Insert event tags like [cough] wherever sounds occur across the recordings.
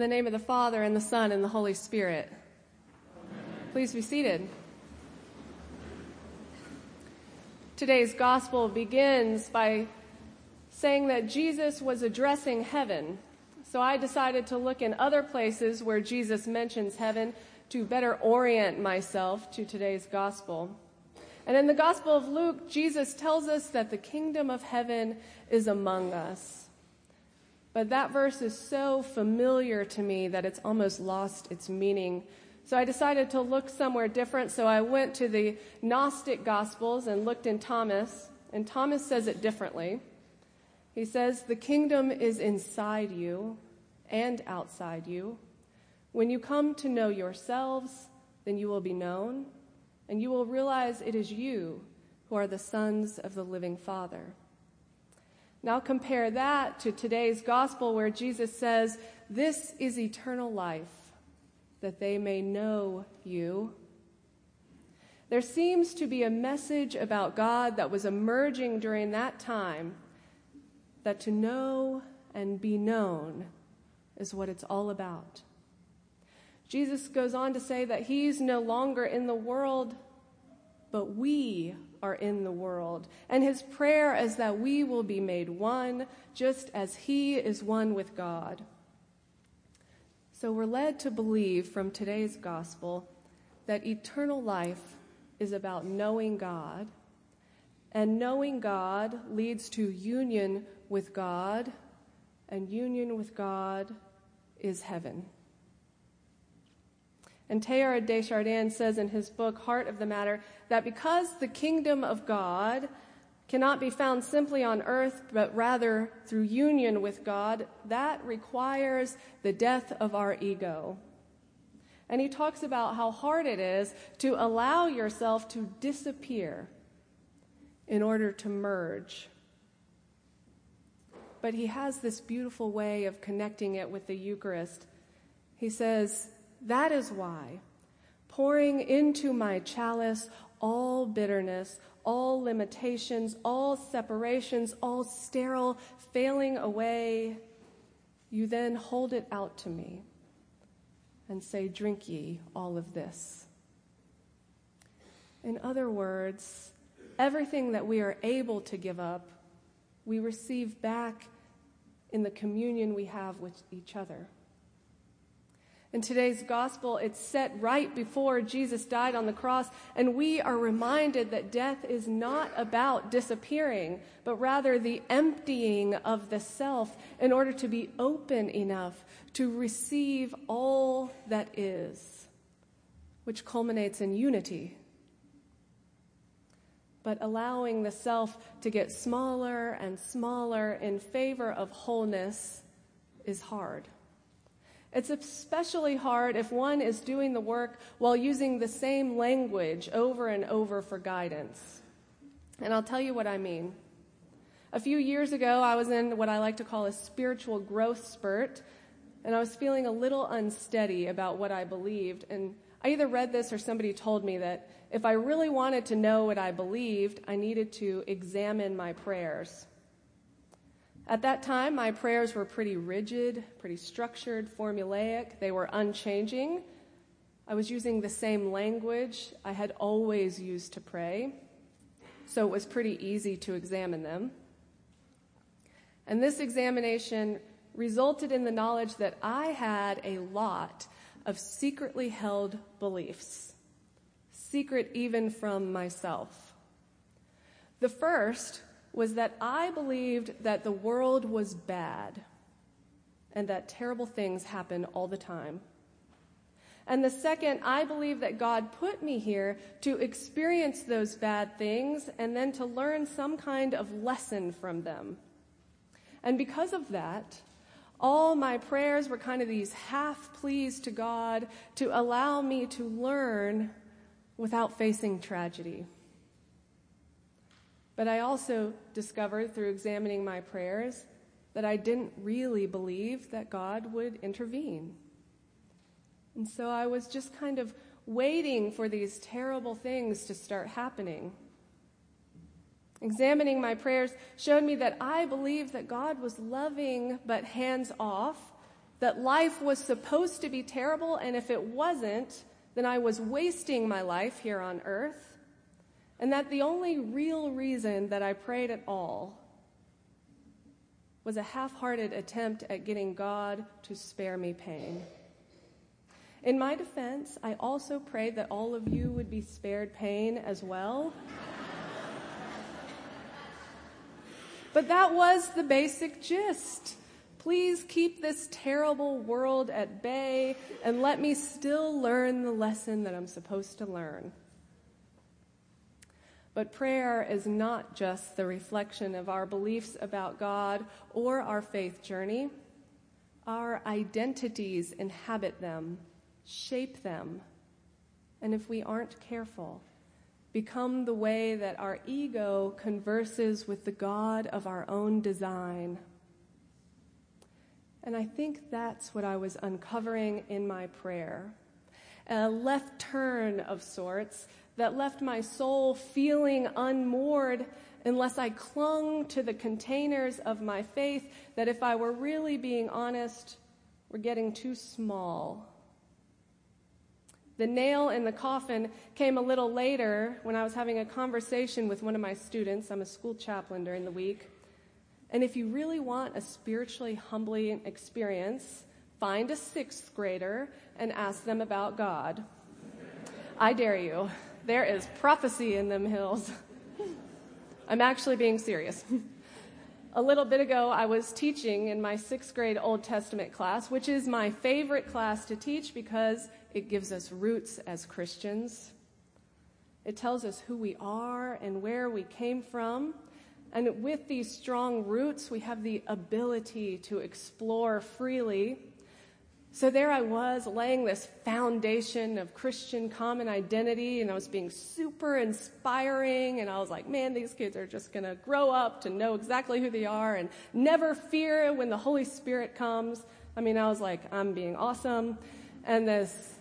In the name of the Father, and the Son, and the Holy Spirit. Please be seated. Today's gospel begins by saying that Jesus was addressing heaven. So I decided to look in other places where Jesus mentions heaven to better orient myself to today's gospel. And in the Gospel of Luke, Jesus tells us that the kingdom of heaven is among us. But that verse is so familiar to me that it's almost lost its meaning. So I decided to look somewhere different. So I went to the Gnostic Gospels and looked in Thomas. And Thomas says it differently. He says, The kingdom is inside you and outside you. When you come to know yourselves, then you will be known and you will realize it is you who are the sons of the living Father. Now compare that to today's gospel where Jesus says, This is eternal life, that they may know you. There seems to be a message about God that was emerging during that time that to know and be known is what it's all about. Jesus goes on to say that he's no longer in the world, but we are in the world. And his prayer is that we will be made one, just as he is one with God. So we're led to believe from today's gospel that eternal life is about knowing God, and knowing God leads to union with God, and union with God is heaven. And Teilhard de Chardin says in his book, Heart of the Matter, that because the kingdom of God cannot be found simply on earth, but rather through union with God, that requires the death of our ego. And he talks about how hard it is to allow yourself to disappear in order to merge. But he has this beautiful way of connecting it with the Eucharist. He says, that is why, pouring into my chalice all bitterness, all limitations, all separations, all sterile failing away, you then hold it out to me and say, Drink ye all of this. In other words, everything that we are able to give up, we receive back in the communion we have with each other. In today's gospel, it's set right before Jesus died on the cross, and we are reminded that death is not about disappearing, but rather the emptying of the self in order to be open enough to receive all that is, which culminates in unity. But allowing the self to get smaller and smaller in favor of wholeness is hard. It's especially hard if one is doing the work while using the same language over and over for guidance. And I'll tell you what I mean. A few years ago, I was in what I like to call a spiritual growth spurt, and I was feeling a little unsteady about what I believed. And I either read this or somebody told me that if I really wanted to know what I believed, I needed to examine my prayers. At that time, my prayers were pretty rigid, pretty structured, formulaic. They were unchanging. I was using the same language I had always used to pray, so it was pretty easy to examine them. And this examination resulted in the knowledge that I had a lot of secretly held beliefs, secret even from myself. The first was that I believed that the world was bad and that terrible things happen all the time. And the second, I believe that God put me here to experience those bad things and then to learn some kind of lesson from them. And because of that, all my prayers were kind of these half pleas to God to allow me to learn without facing tragedy. But I also discovered through examining my prayers that I didn't really believe that God would intervene. And so I was just kind of waiting for these terrible things to start happening. Examining my prayers showed me that I believed that God was loving but hands off that life was supposed to be terrible, and if it wasn't, then I was wasting my life here on earth, and that the only real reason that I prayed at all was a half hearted attempt at getting God to spare me pain. In my defense, I also prayed that all of you would be spared pain as well. [laughs] but that was the basic gist. Please keep this terrible world at bay and let me still learn the lesson that I'm supposed to learn. But prayer is not just the reflection of our beliefs about God or our faith journey. Our identities inhabit them, shape them, and if we aren't careful, become the way that our ego converses with the God of our own design. And I think that's what I was uncovering in my prayer. A left turn of sorts that left my soul feeling unmoored unless I clung to the containers of my faith that, if I were really being honest, were getting too small. The nail in the coffin came a little later when I was having a conversation with one of my students. I'm a school chaplain during the week. And if you really want a spiritually humbling experience, find a sixth grader and ask them about God. I dare you. There is prophecy in them hills. I'm actually being serious. A little bit ago, I was teaching in my sixth grade Old Testament class, which is my favorite class to teach because it gives us roots as Christians. It tells us who we are and where we came from and with these strong roots, we have the ability to explore freely. So there I was, laying this foundation of Christian common identity, and I was being super inspiring. And I was like, man, these kids are just going to grow up to know exactly who they are and never fear when the Holy Spirit comes. I mean, I was like, I'm being awesome. And this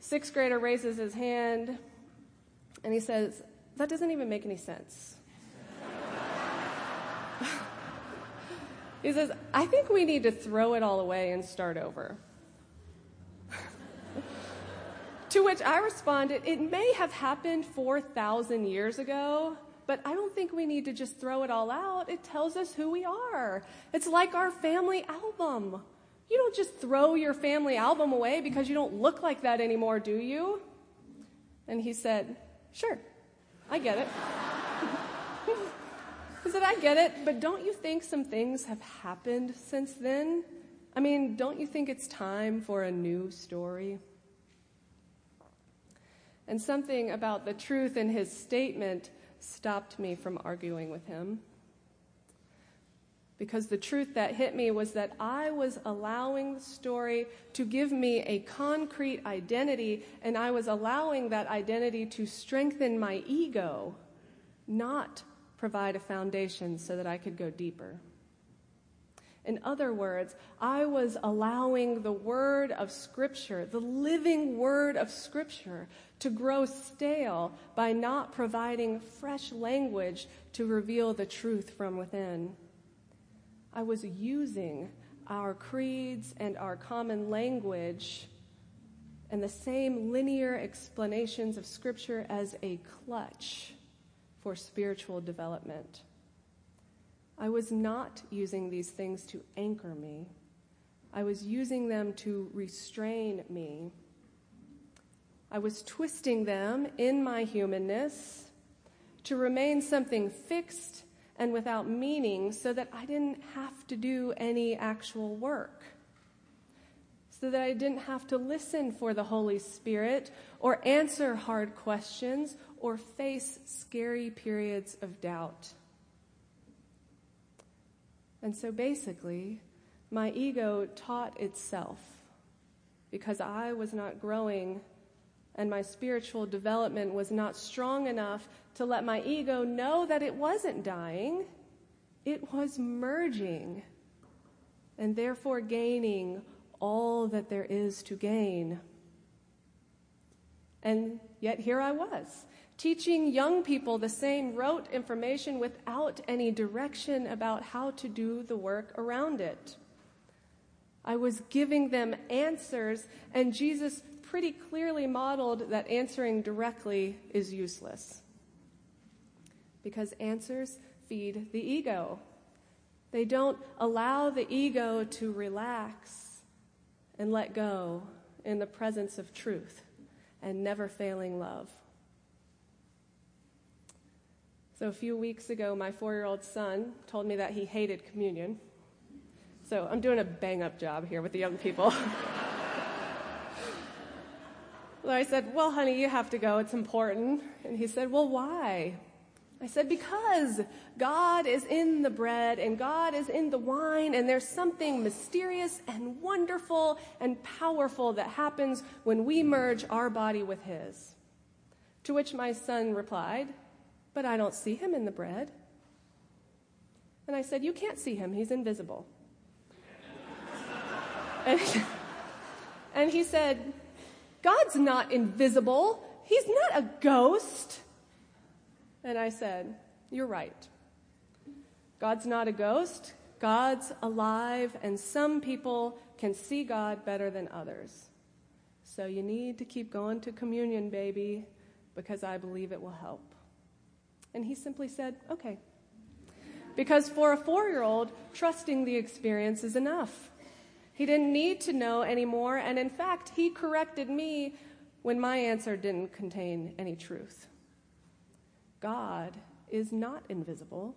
sixth grader raises his hand and he says, That doesn't even make any sense. [laughs] He says, I think we need to throw it all away and start over. To which I responded, It may have happened 4,000 years ago, but I don't think we need to just throw it all out. It tells us who we are. It's like our family album. You don't just throw your family album away because you don't look like that anymore, do you? And he said, Sure, I get it. [laughs] He said, I get it, but don't you think some things have happened since then? I mean, don't you think it's time for a new story? And something about the truth in his statement stopped me from arguing with him. Because the truth that hit me was that I was allowing the story to give me a concrete identity, and I was allowing that identity to strengthen my ego, not provide a foundation so that I could go deeper. In other words, I was allowing the word of Scripture, the living word of Scripture, to grow stale by not providing fresh language to reveal the truth from within. I was using our creeds and our common language and the same linear explanations of Scripture as a clutch for spiritual development. I was not using these things to anchor me. I was using them to restrain me. I was twisting them in my humanness to remain something fixed and without meaning so that I didn't have to do any actual work. So that I didn't have to listen for the Holy Spirit or answer hard questions or face scary periods of doubt. And so basically, my ego taught itself because I was not growing and my spiritual development was not strong enough to let my ego know that it wasn't dying, it was merging and therefore gaining all that there is to gain. And yet here I was, teaching young people the same rote information without any direction about how to do the work around it. I was giving them answers, and Jesus pretty clearly modeled that answering directly is useless. Because answers feed the ego. They don't allow the ego to relax and let go in the presence of truth and never failing love. So, a few weeks ago, my four year old son told me that he hated communion. So, I'm doing a bang up job here with the young people. [laughs] well, I said, Well, honey, you have to go. It's important. And he said, Well, why? I said, because God is in the bread and God is in the wine, and there's something mysterious and wonderful and powerful that happens when we merge our body with His. To which my son replied, But I don't see Him in the bread. And I said, You can't see Him, He's invisible. [laughs] and, and he said, God's not invisible, He's not a ghost. And I said, You're right. God's not a ghost, God's alive, and some people can see God better than others. So you need to keep going to communion, baby, because I believe it will help. And he simply said, Okay. Because for a four year old, trusting the experience is enough. He didn't need to know anymore, and in fact, he corrected me when my answer didn't contain any truth. God is not invisible,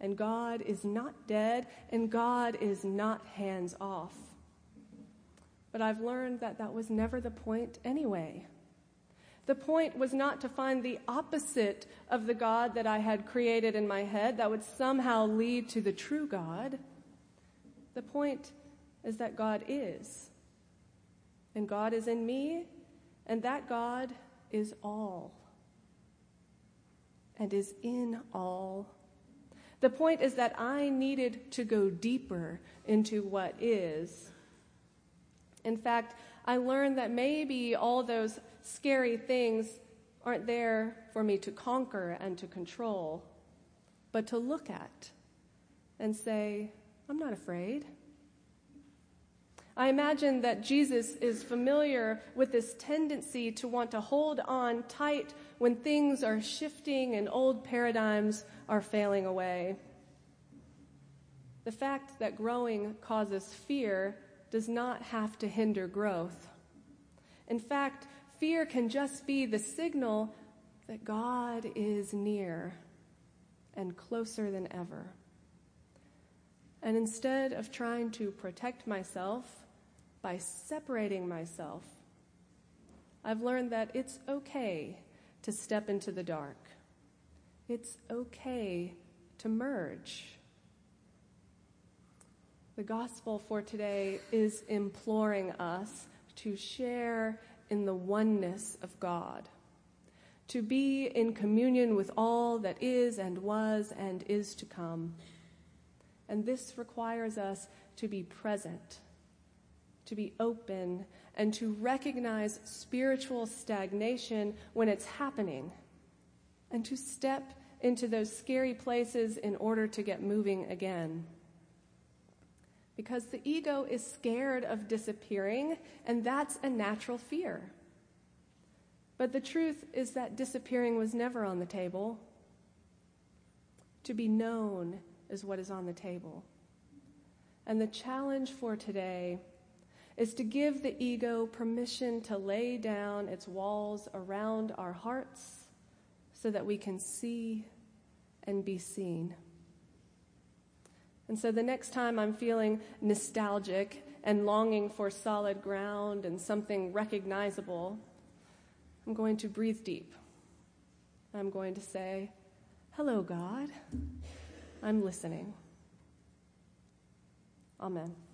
and God is not dead, and God is not hands off. But I've learned that that was never the point anyway. The point was not to find the opposite of the God that I had created in my head that would somehow lead to the true God. The point is that God is. And God is in me, and that God is all and is in all. The point is that I needed to go deeper into what is. In fact, I learned that maybe all those scary things aren't there for me to conquer and to control, but to look at and say, I'm not afraid. I imagine that Jesus is familiar with this tendency to want to hold on tight when things are shifting and old paradigms are failing away. The fact that growing causes fear does not have to hinder growth. In fact, fear can just be the signal that God is near and closer than ever. And instead of trying to protect myself by separating myself, I've learned that it's okay to step into the dark. It's okay to merge. The gospel for today is imploring us to share in the oneness of God, to be in communion with all that is and was and is to come. And this requires us to be present to be open, and to recognize spiritual stagnation when it's happening, and to step into those scary places in order to get moving again. Because the ego is scared of disappearing, and that's a natural fear. But the truth is that disappearing was never on the table. To be known is what is on the table. And the challenge for today is to give the ego permission to lay down its walls around our hearts so that we can see and be seen. And so the next time I'm feeling nostalgic and longing for solid ground and something recognizable, I'm going to breathe deep. I'm going to say, Hello, God. I'm listening. Amen.